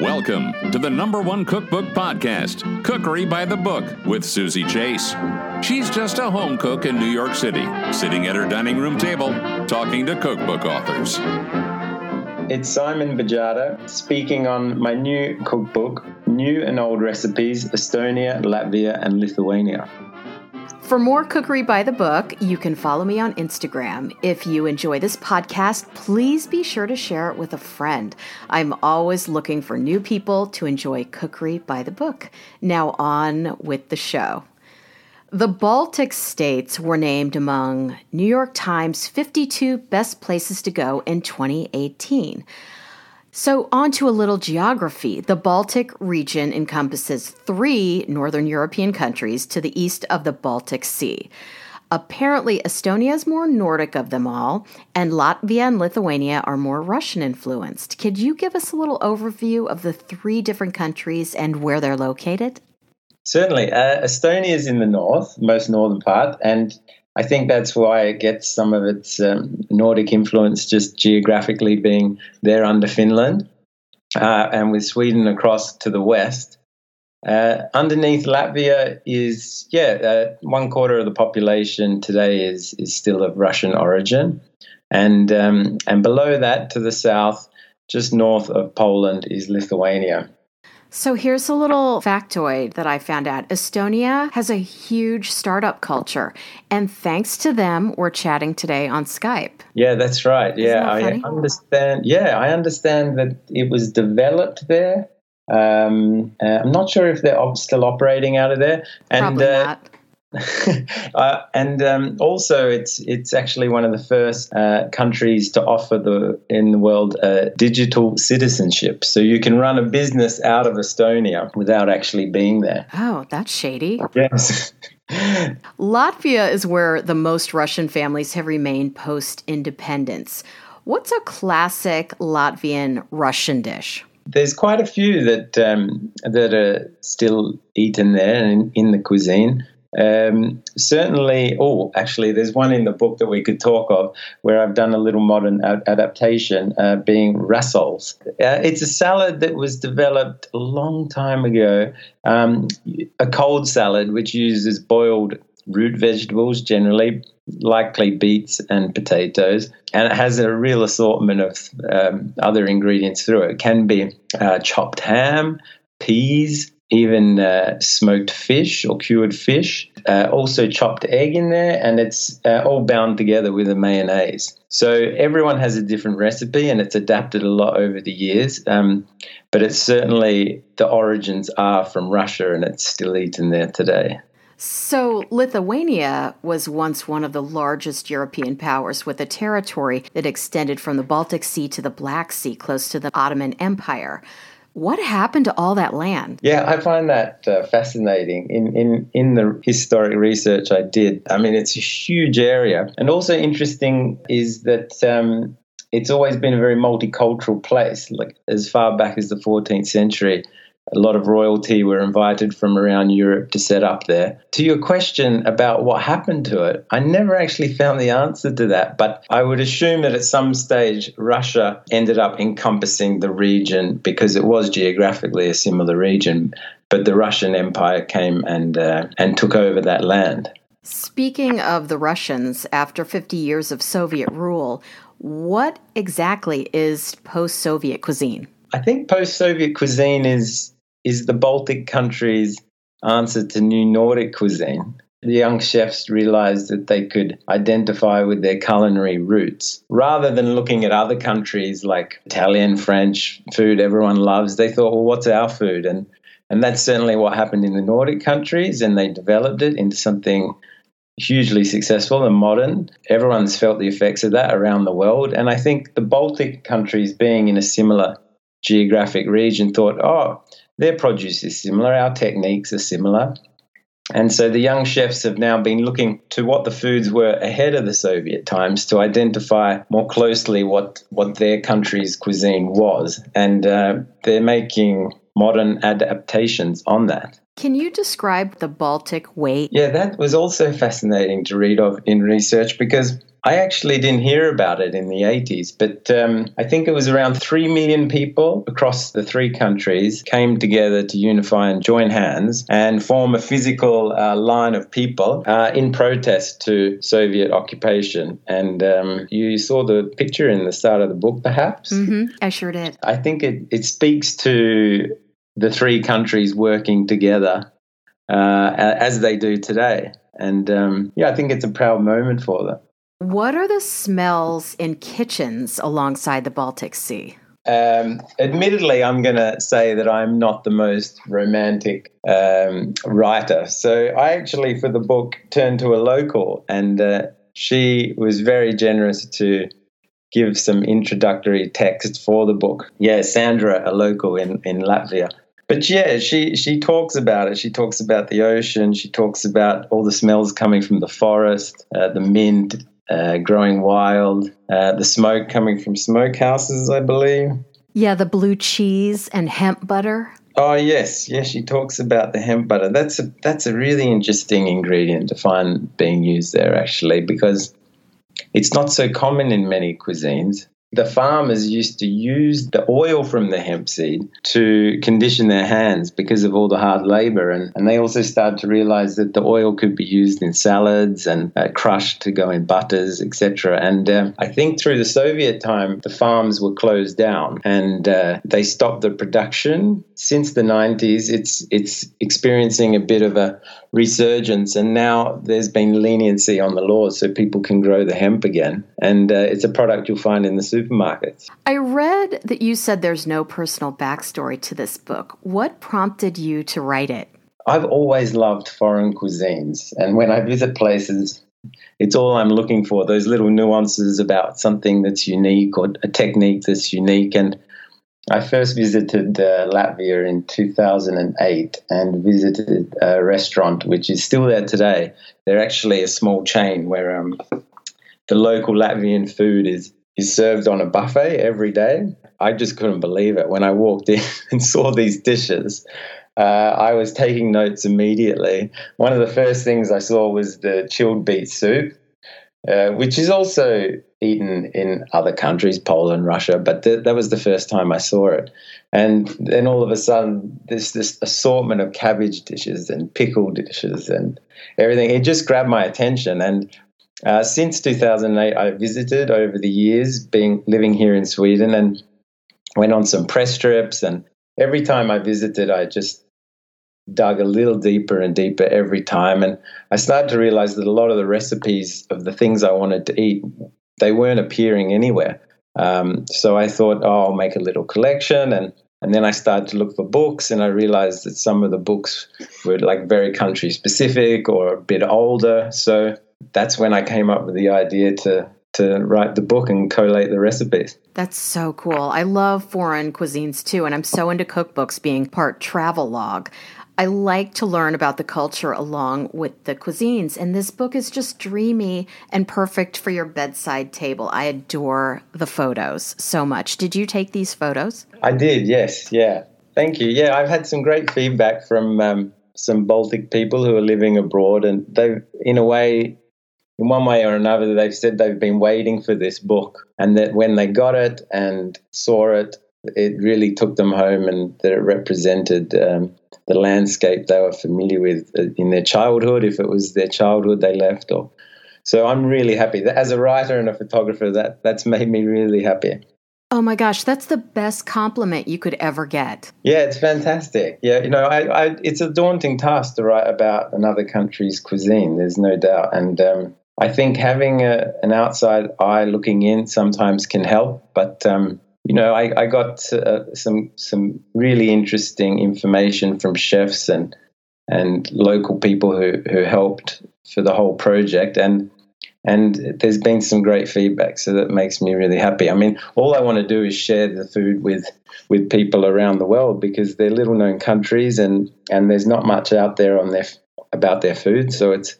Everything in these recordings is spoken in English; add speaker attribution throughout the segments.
Speaker 1: Welcome to the number one cookbook podcast, Cookery by the Book, with Susie Chase. She's just a home cook in New York City, sitting at her dining room table, talking to cookbook authors.
Speaker 2: It's Simon Bajada speaking on my new cookbook, New and Old Recipes Estonia, Latvia, and Lithuania.
Speaker 3: For more Cookery by the Book, you can follow me on Instagram. If you enjoy this podcast, please be sure to share it with a friend. I'm always looking for new people to enjoy Cookery by the Book. Now, on with the show. The Baltic states were named among New York Times 52 best places to go in 2018. So, on to a little geography. The Baltic region encompasses three Northern European countries to the east of the Baltic Sea. Apparently, Estonia is more Nordic of them all, and Latvia and Lithuania are more Russian influenced. Could you give us a little overview of the three different countries and where they're located?
Speaker 2: Certainly. Uh, Estonia is in the north, most northern part, and I think that's why it gets some of its um, Nordic influence just geographically being there under Finland uh, and with Sweden across to the west. Uh, underneath Latvia is, yeah, uh, one quarter of the population today is, is still of Russian origin. And, um, and below that to the south, just north of Poland, is Lithuania.
Speaker 3: So here's a little factoid that I found out. Estonia has a huge startup culture, and thanks to them, we're chatting today on Skype.
Speaker 2: Yeah, that's right. Yeah,
Speaker 3: that
Speaker 2: I understand. Yeah, I understand that it was developed there. Um, uh, I'm not sure if they're still operating out of there.
Speaker 3: And, Probably uh, not.
Speaker 2: uh, and um, also, it's it's actually one of the first uh, countries to offer the in the world uh, digital citizenship. So you can run a business out of Estonia without actually being there.
Speaker 3: Oh, that's shady.
Speaker 2: Yes.
Speaker 3: Latvia is where the most Russian families have remained post independence. What's a classic Latvian Russian dish?
Speaker 2: There's quite a few that um, that are still eaten there in, in the cuisine. Um, certainly, oh, actually, there's one in the book that we could talk of where I've done a little modern ad- adaptation, uh, being rassols. Uh, it's a salad that was developed a long time ago, um, a cold salad which uses boiled root vegetables generally, likely beets and potatoes, and it has a real assortment of um, other ingredients through it. It can be uh, chopped ham, peas, even uh, smoked fish or cured fish, uh, also chopped egg in there, and it's uh, all bound together with a mayonnaise. So everyone has a different recipe, and it's adapted a lot over the years. Um, but it's certainly the origins are from Russia, and it's still eaten there today.
Speaker 3: So, Lithuania was once one of the largest European powers with a territory that extended from the Baltic Sea to the Black Sea, close to the Ottoman Empire. What happened to all that land?
Speaker 2: Yeah, I find that uh, fascinating. In, in in the historic research I did, I mean, it's a huge area, and also interesting is that um, it's always been a very multicultural place. Like as far back as the 14th century, a lot of royalty were invited from around Europe to set up there. To your question about what happened to it, I never actually found the answer to that, but I would assume that at some stage Russia ended up encompassing the region because it was geographically a similar region, but the Russian Empire came and uh, and took over that land.
Speaker 3: Speaking of the Russians, after 50 years of Soviet rule, what exactly is post Soviet cuisine?
Speaker 2: I think post Soviet cuisine is is the Baltic countries' answer to new Nordic cuisine. The young chefs realized that they could identify with their culinary roots. Rather than looking at other countries like Italian, French food everyone loves, they thought, well, what's our food? And, and that's certainly what happened in the Nordic countries, and they developed it into something hugely successful and modern. Everyone's felt the effects of that around the world. And I think the Baltic countries, being in a similar geographic region, thought, oh, their produce is similar, our techniques are similar. And so the young chefs have now been looking to what the foods were ahead of the Soviet times to identify more closely what, what their country's cuisine was. And uh, they're making modern adaptations on that.
Speaker 3: Can you describe the Baltic Way?
Speaker 2: Yeah, that was also fascinating to read of in research because I actually didn't hear about it in the 80s, but um, I think it was around 3 million people across the three countries came together to unify and join hands and form a physical uh, line of people uh, in protest to Soviet occupation. And um, you saw the picture in the start of the book, perhaps?
Speaker 3: Mm-hmm. I sure did.
Speaker 2: I think it, it speaks to the three countries working together uh, as they do today. And um, yeah, I think it's a proud moment for them.
Speaker 3: What are the smells in kitchens alongside the Baltic Sea?
Speaker 2: Um, admittedly, I'm going to say that I'm not the most romantic um, writer. So I actually, for the book, turned to a local, and uh, she was very generous to give some introductory text for the book. Yeah, Sandra, a local in, in Latvia. But yeah, she, she talks about it. She talks about the ocean. She talks about all the smells coming from the forest, uh, the mint, uh, growing wild, uh, the smoke coming from smokehouses, I believe.
Speaker 3: Yeah, the blue cheese and hemp butter.
Speaker 2: Oh yes, yes. She talks about the hemp butter. That's a that's a really interesting ingredient to find being used there, actually, because it's not so common in many cuisines the farmers used to use the oil from the hemp seed to condition their hands because of all the hard labor. And, and they also started to realize that the oil could be used in salads and uh, crushed to go in butters, etc. And uh, I think through the Soviet time, the farms were closed down and uh, they stopped the production. Since the 90s, it's, it's experiencing a bit of a resurgence. And now there's been leniency on the laws so people can grow the hemp again. And uh, it's a product you'll find in the supermarkets.
Speaker 3: I read that you said there's no personal backstory to this book. What prompted you to write it?
Speaker 2: I've always loved foreign cuisines, and when I visit places, it's all I'm looking for those little nuances about something that's unique or a technique that's unique. And I first visited uh, Latvia in 2008 and visited a restaurant which is still there today. They're actually a small chain where um, the local Latvian food is is served on a buffet every day. I just couldn't believe it when I walked in and saw these dishes. Uh, I was taking notes immediately. One of the first things I saw was the chilled beet soup, uh, which is also eaten in other countries, Poland, Russia, but th- that was the first time I saw it. And then all of a sudden, there's this assortment of cabbage dishes and pickle dishes and everything. It just grabbed my attention. And uh, since 2008, I visited over the years, being living here in Sweden, and went on some press trips. And every time I visited, I just dug a little deeper and deeper every time. And I started to realize that a lot of the recipes of the things I wanted to eat, they weren't appearing anywhere. Um, so I thought, oh, I'll make a little collection and and then I started to look for books, and I realized that some of the books were like very country specific or a bit older. So that's when I came up with the idea to to write the book and collate the recipes.
Speaker 3: That's so cool. I love foreign cuisines too, and I'm so into cookbooks being part travel log. I like to learn about the culture along with the cuisines, and this book is just dreamy and perfect for your bedside table. I adore the photos so much. Did you take these photos?
Speaker 2: I did, yes, yeah. Thank you. Yeah, I've had some great feedback from um, some Baltic people who are living abroad, and they've, in a way, in one way or another, they've said they've been waiting for this book, and that when they got it and saw it, it really took them home, and that it represented um, the landscape they were familiar with uh, in their childhood, if it was their childhood they left, or so I'm really happy. As a writer and a photographer, that that's made me really happy.
Speaker 3: Oh my gosh, that's the best compliment you could ever get.
Speaker 2: Yeah, it's fantastic. Yeah, you know, I, I, it's a daunting task to write about another country's cuisine. There's no doubt, and um, I think having a, an outside eye looking in sometimes can help. But um, you know, I, I got uh, some some really interesting information from chefs and and local people who who helped for the whole project, and and there's been some great feedback, so that makes me really happy. I mean, all I want to do is share the food with with people around the world because they're little known countries, and and there's not much out there on their about their food, so it's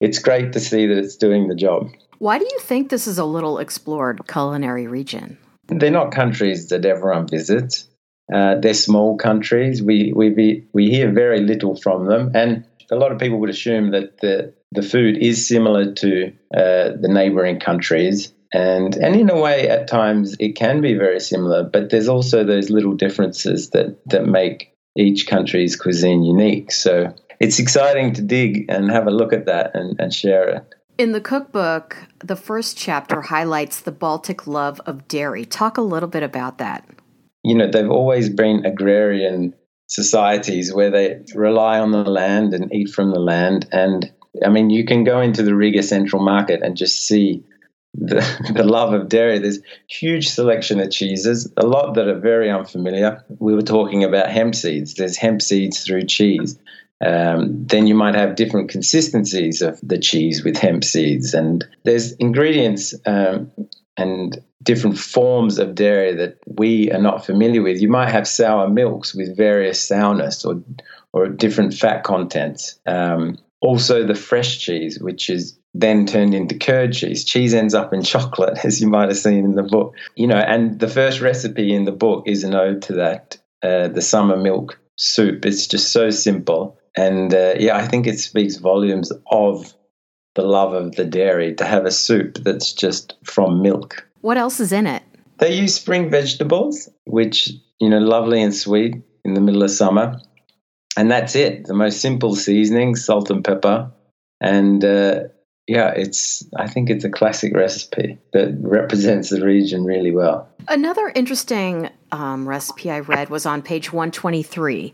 Speaker 2: it's great to see that it's doing the job.
Speaker 3: Why do you think this is a little explored culinary region?
Speaker 2: They're not countries that everyone visits. Uh, they're small countries. We, we, we hear very little from them. And a lot of people would assume that the, the food is similar to uh, the neighboring countries. And, and in a way, at times, it can be very similar, but there's also those little differences that, that make each country's cuisine unique. So it's exciting to dig and have a look at that and, and share it.
Speaker 3: In the cookbook, the first chapter highlights the Baltic love of dairy. Talk a little bit about that.
Speaker 2: You know, they've always been agrarian societies where they rely on the land and eat from the land. And I mean, you can go into the Riga Central Market and just see the, the love of dairy. There's huge selection of cheeses, a lot that are very unfamiliar. We were talking about hemp seeds. There's hemp seeds through cheese. Um, then you might have different consistencies of the cheese with hemp seeds, and there's ingredients um, and different forms of dairy that we are not familiar with. You might have sour milks with various sourness or or different fat contents. Um, also, the fresh cheese, which is then turned into curd cheese. Cheese ends up in chocolate, as you might have seen in the book. You know, and the first recipe in the book is an ode to that, uh, the summer milk soup. It's just so simple and uh, yeah, I think it speaks volumes of the love of the dairy to have a soup that's just from milk.
Speaker 3: What else is in it?
Speaker 2: They use spring vegetables, which, you know, lovely and sweet in the middle of summer. And that's it. The most simple seasoning, salt and pepper. And uh, yeah, it's, I think it's a classic recipe that represents the region really well.
Speaker 3: Another interesting um, recipe I read was on page 123.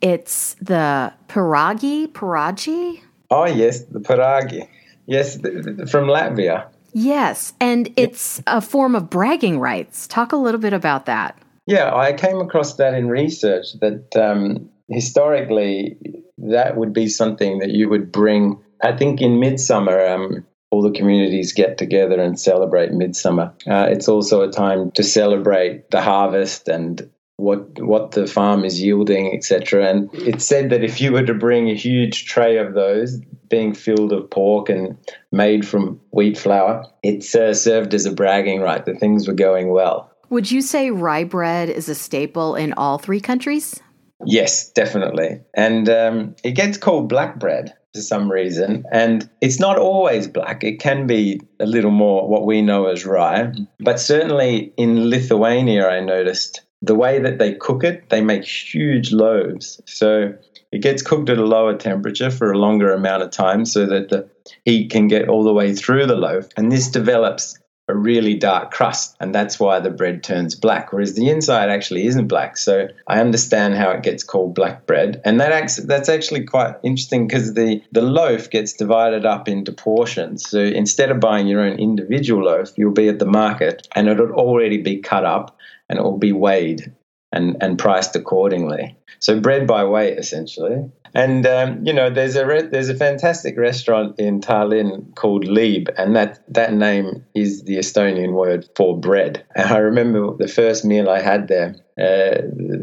Speaker 3: It's the piragi, piragi.
Speaker 2: Oh yes, the piragi. Yes, from Latvia.
Speaker 3: Yes, and it's a form of bragging rights. Talk a little bit about that.
Speaker 2: Yeah, I came across that in research that um, historically that would be something that you would bring. I think in midsummer, um, all the communities get together and celebrate midsummer. Uh, it's also a time to celebrate the harvest and what what the farm is yielding, etc. And it said that if you were to bring a huge tray of those, being filled of pork and made from wheat flour, it uh, served as a bragging right that things were going well.
Speaker 3: Would you say rye bread is a staple in all three countries?
Speaker 2: Yes, definitely. And um, it gets called black bread for some reason. And it's not always black, it can be a little more what we know as rye. But certainly in Lithuania, I noticed the way that they cook it, they make huge loaves. So it gets cooked at a lower temperature for a longer amount of time so that the heat can get all the way through the loaf. And this develops a really dark crust, and that's why the bread turns black, whereas the inside actually isn't black. So I understand how it gets called black bread, and that acts, that's actually quite interesting because the the loaf gets divided up into portions. So instead of buying your own individual loaf, you'll be at the market, and it'll already be cut up and it will be weighed and, and priced accordingly. So bread by weight, essentially. And um, you know, there's a re- there's a fantastic restaurant in Tallinn called Leib, and that that name is the Estonian word for bread. And I remember the first meal I had there. Uh,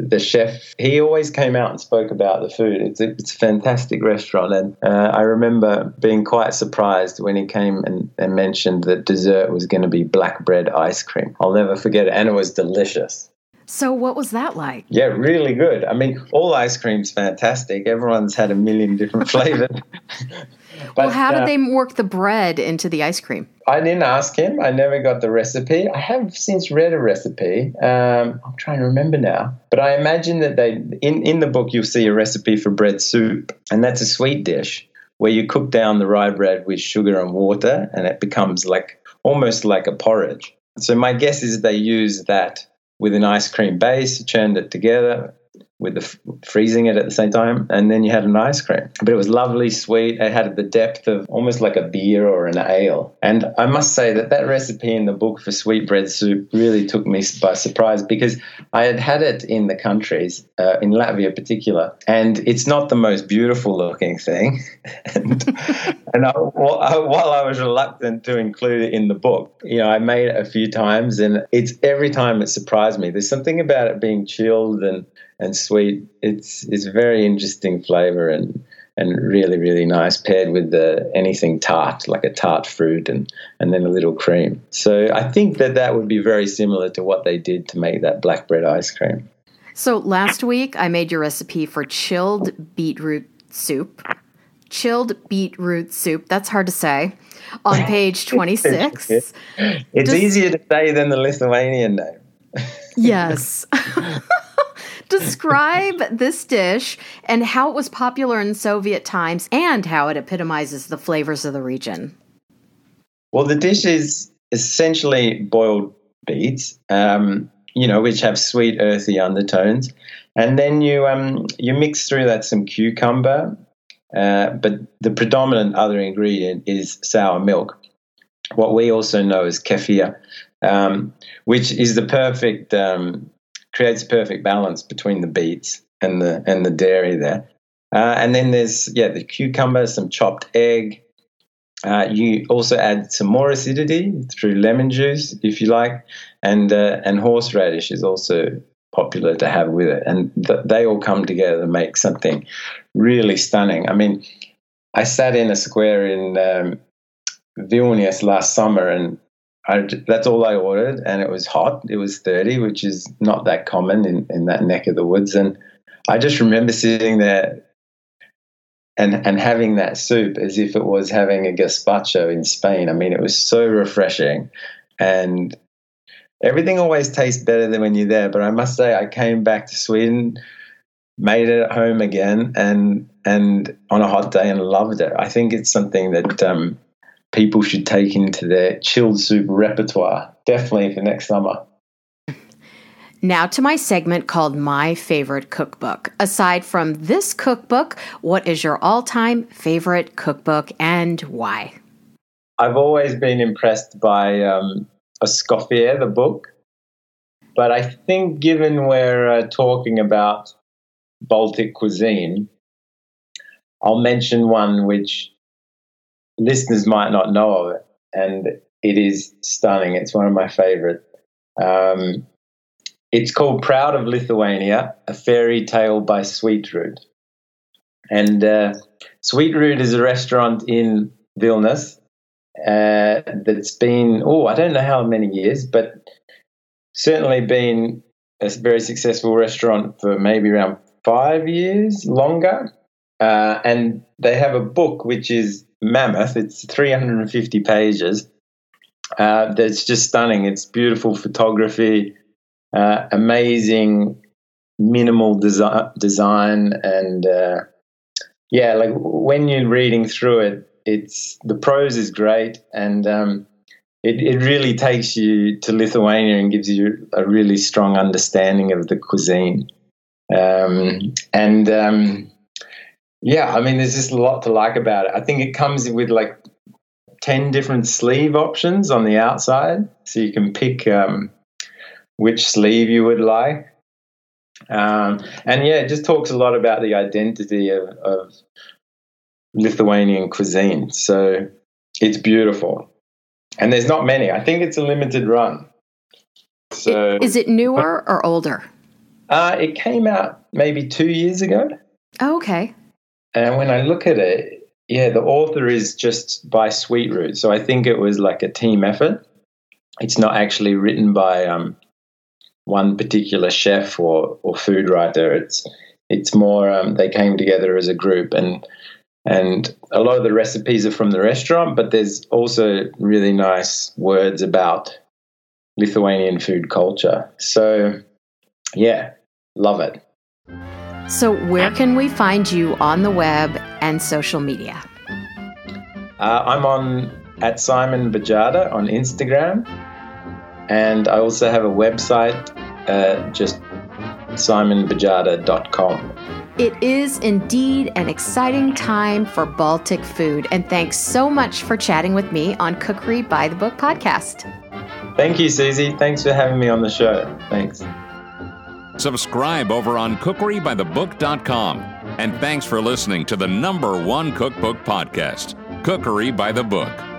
Speaker 2: the chef he always came out and spoke about the food. It's a, it's a fantastic restaurant, and uh, I remember being quite surprised when he came and, and mentioned that dessert was going to be black bread ice cream. I'll never forget it, and it was delicious.
Speaker 3: So, what was that like?
Speaker 2: Yeah, really good. I mean, all ice cream's fantastic. Everyone's had a million different flavors.
Speaker 3: well, how did uh, they work the bread into the ice cream?
Speaker 2: I didn't ask him. I never got the recipe. I have since read a recipe. Um, I'm trying to remember now, but I imagine that they in in the book you'll see a recipe for bread soup, and that's a sweet dish where you cook down the rye bread with sugar and water, and it becomes like almost like a porridge. So my guess is they use that with an ice cream base, churned it together with the f- freezing it at the same time, and then you had an ice cream. But it was lovely, sweet. It had the depth of almost like a beer or an ale. And I must say that that recipe in the book for sweetbread soup really took me by surprise because I had had it in the countries, uh, in Latvia in particular, and it's not the most beautiful looking thing. and, and I, while, I, while I was reluctant to include it in the book, you know, I made it a few times, and it's every time it surprised me. There's something about it being chilled and and sweet. It's it's very interesting flavor and and really really nice paired with the anything tart like a tart fruit and and then a little cream. So I think that that would be very similar to what they did to make that black bread ice cream.
Speaker 3: So last week I made your recipe for chilled beetroot soup. Chilled beetroot soup. That's hard to say. On page 26.
Speaker 2: it's Just, easier to say than the Lithuanian name.
Speaker 3: yes. Describe this dish and how it was popular in Soviet times and how it epitomizes the flavors of the region.
Speaker 2: Well, the dish is essentially boiled beets, um, you know, which have sweet, earthy undertones, and then you um, you mix through that some cucumber, uh, but the predominant other ingredient is sour milk, what we also know as kefir, um, which is the perfect um, creates perfect balance between the beets and the and the dairy there. Uh, and then there's yeah the cucumber, some chopped egg. Uh, you also add some more acidity through lemon juice if you like, and uh, and horseradish is also popular to have with it, and th- they all come together to make something really stunning. I mean, I sat in a square in um, Vilnius last summer, and I, that's all I ordered, and it was hot. It was 30, which is not that common in, in that neck of the woods. And I just remember sitting there and, and having that soup as if it was having a gazpacho in Spain. I mean, it was so refreshing. And everything always tastes better than when you're there. But I must say, I came back to Sweden, made it at home again, and and on a hot day and loved it. I think it's something that um, people should take into their chilled soup repertoire, definitely for next summer.
Speaker 3: Now to my segment called My Favorite Cookbook. Aside from this cookbook, what is your all time favorite cookbook and why?
Speaker 2: I've always been impressed by um, Escoffier, the book. But I think, given we're uh, talking about Baltic cuisine, I'll mention one which listeners might not know of it, and it is stunning. It's one of my favorite. Um, it's called Proud of Lithuania, a fairy tale by Sweetroot. And uh, Sweetroot is a restaurant in Vilnius uh, that's been, oh, I don't know how many years, but certainly been a very successful restaurant for maybe around five years longer. Uh, and they have a book which is mammoth. It's 350 pages. Uh, that's just stunning. It's beautiful photography, uh, amazing minimal desi- design, and uh, yeah, like when you're reading through it, it's the prose is great, and um, it, it really takes you to Lithuania and gives you a really strong understanding of the cuisine. Um, and um, yeah, I mean, there's just a lot to like about it. I think it comes with like 10 different sleeve options on the outside. So you can pick um, which sleeve you would like. Um, and yeah, it just talks a lot about the identity of, of Lithuanian cuisine. So it's beautiful. And there's not many. I think it's a limited run.
Speaker 3: So is it newer or older?
Speaker 2: Uh, it came out maybe two years ago.
Speaker 3: Oh, okay.
Speaker 2: And when I look at it, yeah, the author is just by Sweetroot. So I think it was like a team effort. It's not actually written by um, one particular chef or, or food writer. It's it's more um, they came together as a group and and a lot of the recipes are from the restaurant, but there's also really nice words about Lithuanian food culture. So yeah, love it.
Speaker 3: So, where can we find you on the web and social media?
Speaker 2: Uh, I'm on at Simon Bajada on Instagram, and I also have a website, uh, just simonbajada.com.
Speaker 3: It is indeed an exciting time for Baltic food, and thanks so much for chatting with me on Cookery by the Book podcast.
Speaker 2: Thank you, Susie. Thanks for having me on the show. Thanks.
Speaker 1: Subscribe over on cookerybythebook.com. And thanks for listening to the number one cookbook podcast, Cookery by the Book.